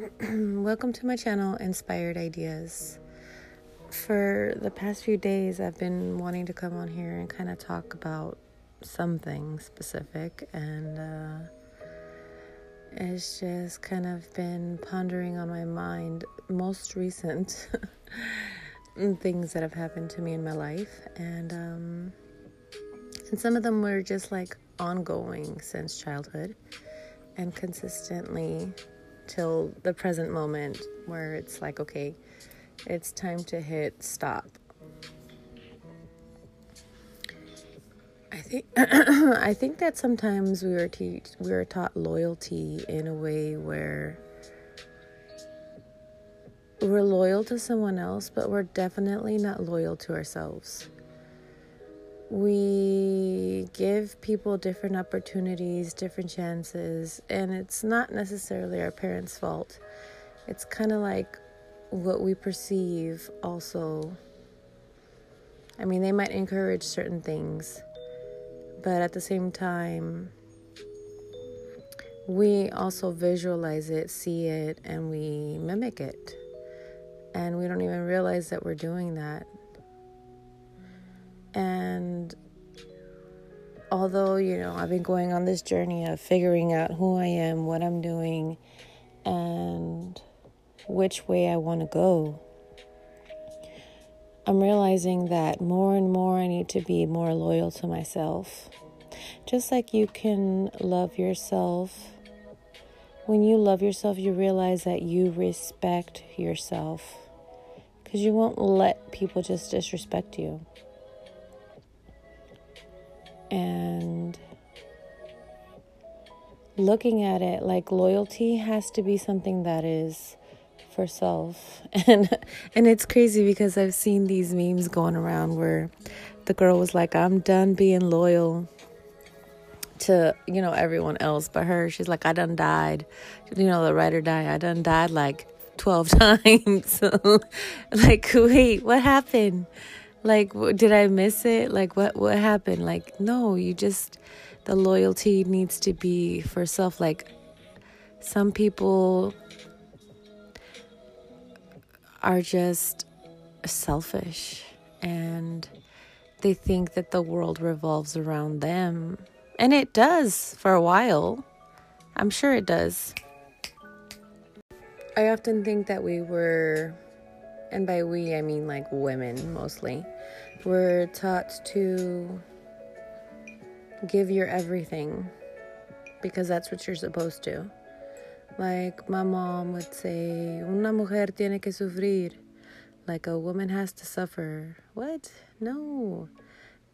Welcome to my channel, Inspired Ideas. For the past few days, I've been wanting to come on here and kind of talk about something specific, and uh, it's just kind of been pondering on my mind most recent things that have happened to me in my life, and um, and some of them were just like ongoing since childhood and consistently till the present moment where it's like, okay, it's time to hit stop. I think I think that sometimes we were te- we were taught loyalty in a way where we're loyal to someone else, but we're definitely not loyal to ourselves we give people different opportunities, different chances, and it's not necessarily our parents' fault. It's kind of like what we perceive, also. I mean, they might encourage certain things, but at the same time, we also visualize it, see it, and we mimic it. And we don't even realize that we're doing that. And although, you know, I've been going on this journey of figuring out who I am, what I'm doing, and which way I want to go, I'm realizing that more and more I need to be more loyal to myself. Just like you can love yourself. When you love yourself, you realize that you respect yourself because you won't let people just disrespect you and looking at it like loyalty has to be something that is for self. And and it's crazy because i've seen these memes going around where the girl was like i'm done being loyal to you know everyone else but her. She's like i done died. You know the writer die i done died like 12 times. Like wait what happened like did i miss it? Like what what happened? Like no you just the loyalty needs to be for self. Like some people are just selfish and they think that the world revolves around them. And it does for a while. I'm sure it does. I often think that we were and by we I mean like women mostly, we're taught to give your everything because that's what you're supposed to. Like my mom would say, una mujer tiene que sufrir. Like a woman has to suffer. What? No.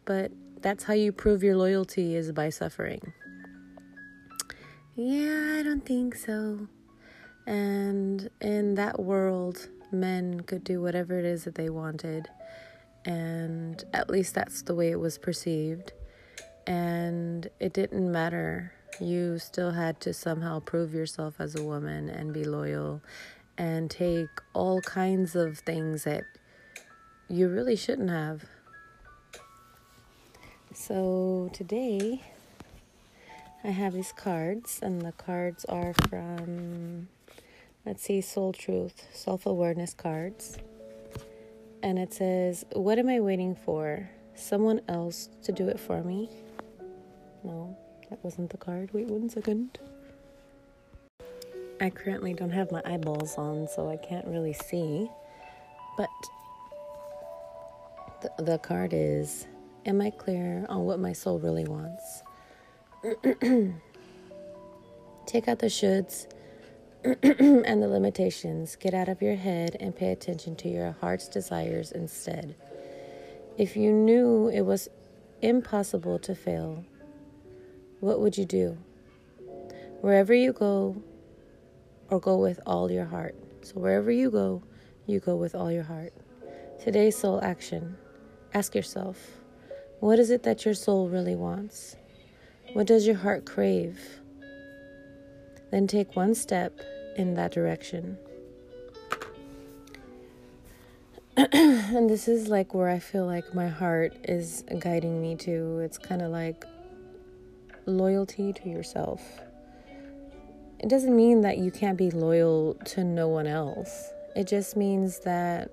But that's how you prove your loyalty is by suffering. Yeah, I don't think so. And in that world, men could do whatever it is that they wanted. And at least that's the way it was perceived. And it didn't matter. You still had to somehow prove yourself as a woman and be loyal and take all kinds of things that you really shouldn't have. So today I have these cards, and the cards are from Let's see, Soul Truth, Self Awareness cards. And it says, What am I waiting for? Someone else to do it for me? No, that wasn't the card. Wait one second. I currently don't have my eyeballs on, so I can't really see. But the, the card is Am I clear on what my soul really wants? Take out the shoulds and the limitations. Get out of your head and pay attention to your heart's desires instead. If you knew it was impossible to fail, what would you do? Wherever you go, or go with all your heart. So, wherever you go, you go with all your heart. Today's soul action. Ask yourself what is it that your soul really wants? What does your heart crave? Then take one step in that direction. and this is like where I feel like my heart is guiding me to. It's kind of like loyalty to yourself. it doesn't mean that you can't be loyal to no one else. It just means that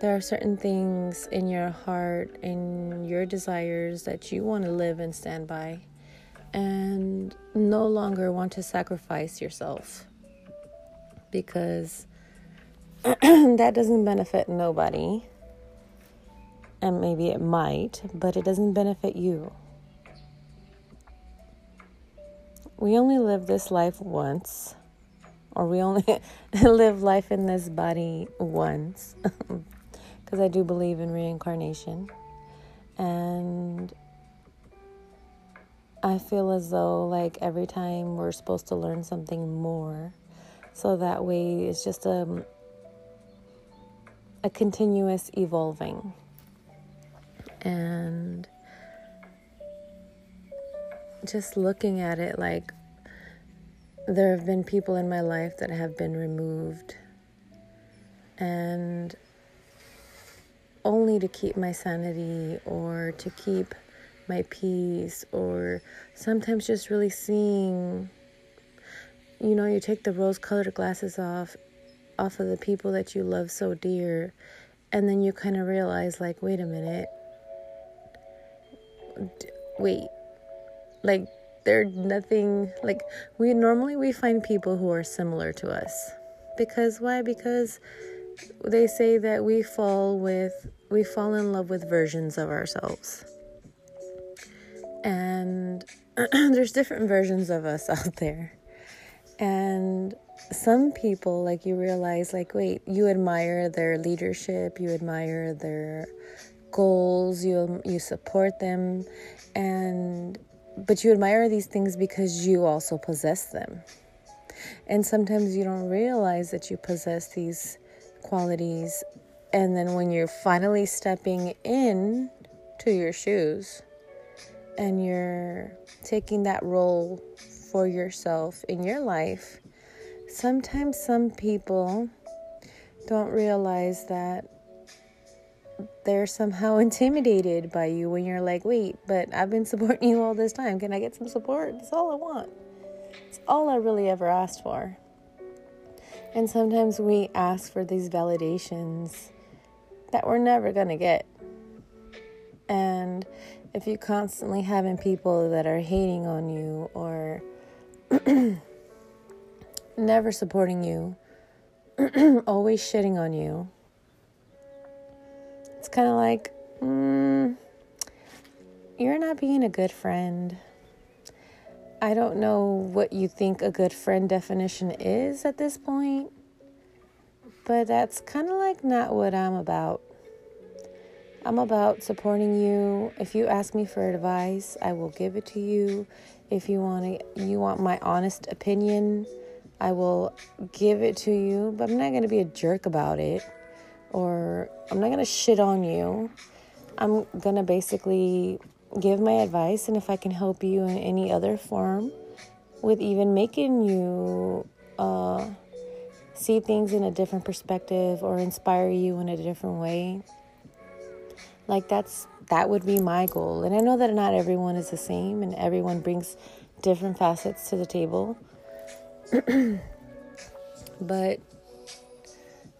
there are certain things in your heart and your desires that you want to live and stand by and no longer want to sacrifice yourself because that doesn't benefit nobody. And maybe it might, but it doesn't benefit you. We only live this life once, or we only live life in this body once, because I do believe in reincarnation. And I feel as though, like, every time we're supposed to learn something more. So that way it's just a, a continuous evolving. And just looking at it, like, there have been people in my life that have been removed. And only to keep my sanity or to keep my peace or sometimes just really seeing you know you take the rose colored glasses off off of the people that you love so dear and then you kind of realize like wait a minute. Wait. Like they're nothing like we normally we find people who are similar to us. Because why? Because they say that we fall with we fall in love with versions of ourselves and there's different versions of us out there. And some people like you realize like wait you admire their leadership you admire their goals you you support them and but you admire these things because you also possess them. And sometimes you don't realize that you possess these qualities and then when you're finally stepping in to your shoes and you're taking that role for yourself in your life, sometimes some people don't realize that they're somehow intimidated by you when you're like, wait, but I've been supporting you all this time. Can I get some support? That's all I want. It's all I really ever asked for. And sometimes we ask for these validations that we're never going to get. And if you're constantly having people that are hating on you or never supporting you, always shitting on you, it's kind of like, mm, you're not being a good friend. I don't know what you think a good friend definition is at this point, but that's kind of like not what I'm about. I'm about supporting you. If you ask me for advice, I will give it to you. If you want to, you want my honest opinion, I will give it to you. But I'm not going to be a jerk about it, or I'm not going to shit on you. I'm going to basically give my advice, and if I can help you in any other form, with even making you uh, see things in a different perspective or inspire you in a different way, like that's that would be my goal. And I know that not everyone is the same and everyone brings different facets to the table. but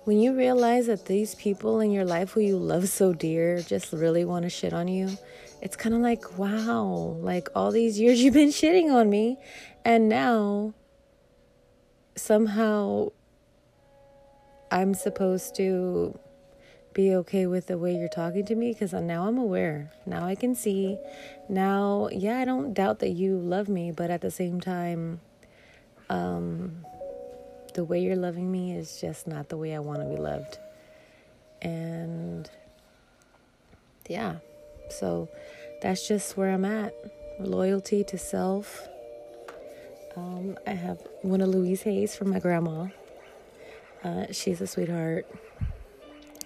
when you realize that these people in your life who you love so dear just really want to shit on you, it's kind of like, wow, like all these years you've been shitting on me, and now somehow I'm supposed to be okay with the way you're talking to me because now I'm aware. Now I can see. Now, yeah, I don't doubt that you love me, but at the same time, um, the way you're loving me is just not the way I want to be loved. And yeah, so that's just where I'm at. Loyalty to self. Um, I have one of Louise Hay's from my grandma. Uh, she's a sweetheart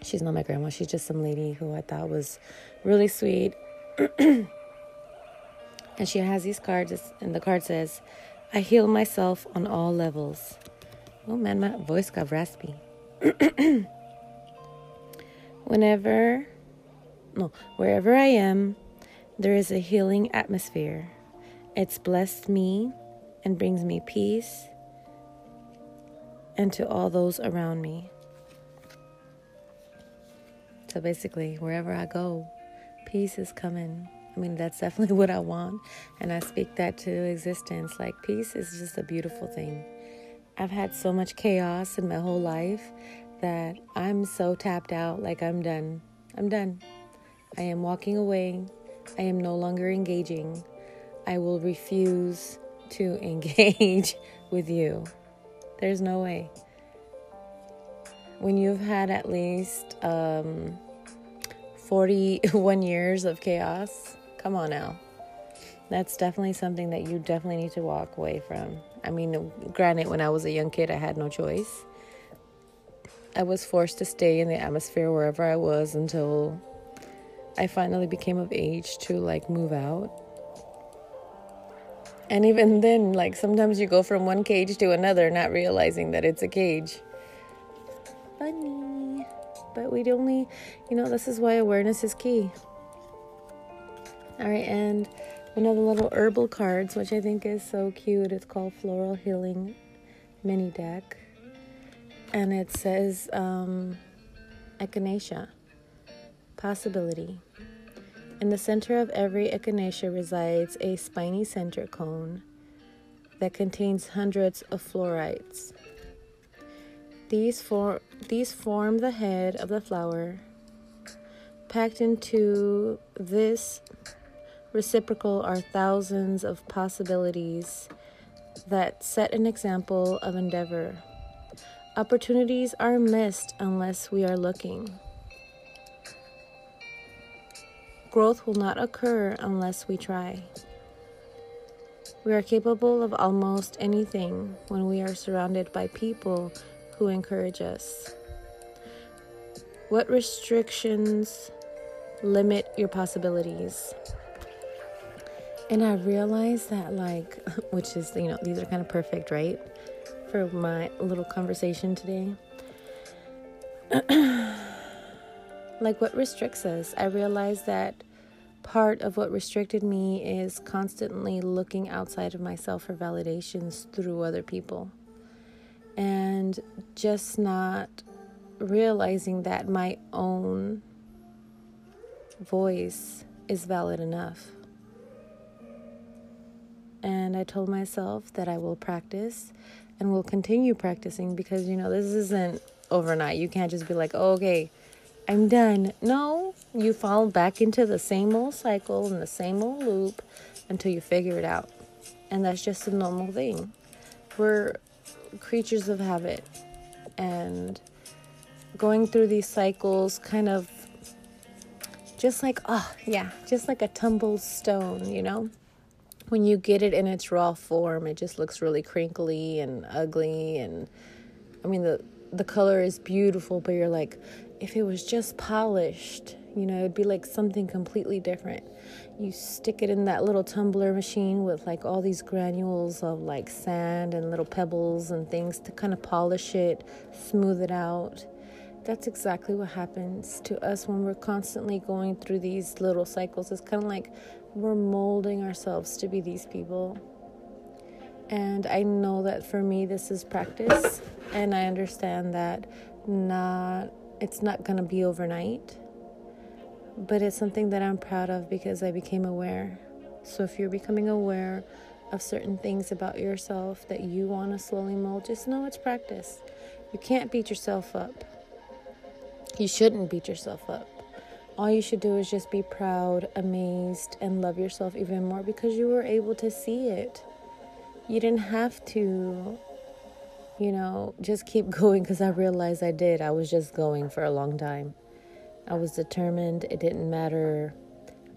she's not my grandma. She's just some lady who I thought was really sweet. and she has these cards, and the card says, I heal myself on all levels. Oh man, my voice got raspy. Whenever, no, wherever I am, there is a healing atmosphere. It's blessed me and brings me peace, and to all those around me. So basically, wherever I go, peace is coming. I mean, that's definitely what I want. And I speak that to existence. Like, peace is just a beautiful thing. I've had so much chaos in my whole life that I'm so tapped out. Like, I'm done. I'm done. I am walking away. I am no longer engaging. I will refuse to engage with you. There's no way. When you've had at least um, 41 years of chaos, come on now. That's definitely something that you definitely need to walk away from. I mean, granted, when I was a young kid, I had no choice. I was forced to stay in the atmosphere wherever I was until I finally became of age to like move out. And even then, like sometimes you go from one cage to another, not realizing that it's a cage. Funny. But we'd only, you know, this is why awareness is key. All right, and one of the little herbal cards, which I think is so cute, it's called Floral Healing Mini Deck. And it says um, Echinacea, possibility. In the center of every echinacea resides a spiny center cone that contains hundreds of florets. These, for, these form the head of the flower. Packed into this receptacle are thousands of possibilities that set an example of endeavor. Opportunities are missed unless we are looking. Growth will not occur unless we try. We are capable of almost anything when we are surrounded by people who encourage us. What restrictions limit your possibilities? And I realized that, like, which is, you know, these are kind of perfect, right? For my little conversation today. like, what restricts us? I realized that part of what restricted me is constantly looking outside of myself for validations through other people and just not realizing that my own voice is valid enough. And I told myself that I will practice and will continue practicing because, you know, this isn't overnight. You can't just be like, oh, okay, I'm done. No, you fall back into the same old cycle and the same old loop until you figure it out. And that's just a normal thing. We're creatures of habit and going through these cycles kind of just like, oh, yeah, just like a tumbled stone, you know? When you get it in its raw form, it just looks really crinkly and ugly and I mean the the color is beautiful, but you're like, if it was just polished, you know, it'd be like something completely different. You stick it in that little tumbler machine with like all these granules of like sand and little pebbles and things to kind of polish it, smooth it out. That's exactly what happens to us when we're constantly going through these little cycles. It's kind of like we're molding ourselves to be these people. And I know that for me, this is practice. And I understand that not it's not going to be overnight, but it's something that I'm proud of because I became aware. So if you're becoming aware of certain things about yourself that you want to slowly mold, just know it's practice. You can't beat yourself up. You shouldn't beat yourself up. All you should do is just be proud, amazed, and love yourself even more because you were able to see it. You didn't have to you know, just keep going because I realized I did. I was just going for a long time. I was determined. It didn't matter.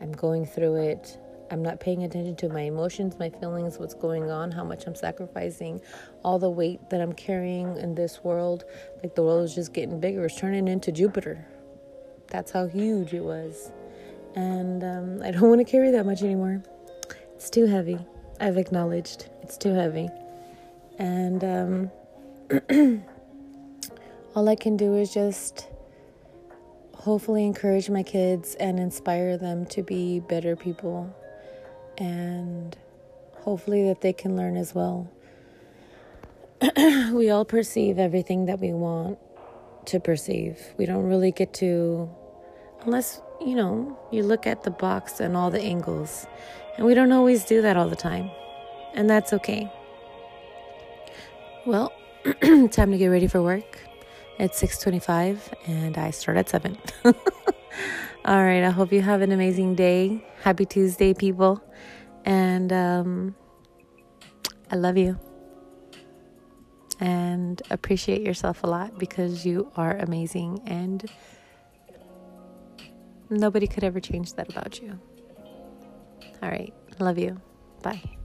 I'm going through it. I'm not paying attention to my emotions, my feelings, what's going on, how much I'm sacrificing, all the weight that I'm carrying in this world. Like the world is just getting bigger. It's turning into Jupiter. That's how huge it was. And um, I don't want to carry that much anymore. It's too heavy. I've acknowledged it's too heavy. And um, all I can do is just hopefully encourage my kids and inspire them to be better people and hopefully that they can learn as well. we all perceive everything that we want to perceive. We don't really get to, unless, you know, you look at the box and all the angles. And we don't always do that all the time. And that's okay. Well, time to get ready for work. It's 6:25 and I start at 7. all right, I hope you have an amazing day. Happy Tuesday, people. And um, I love you. And appreciate yourself a lot because you are amazing and nobody could ever change that about you. All right, love you. Bye.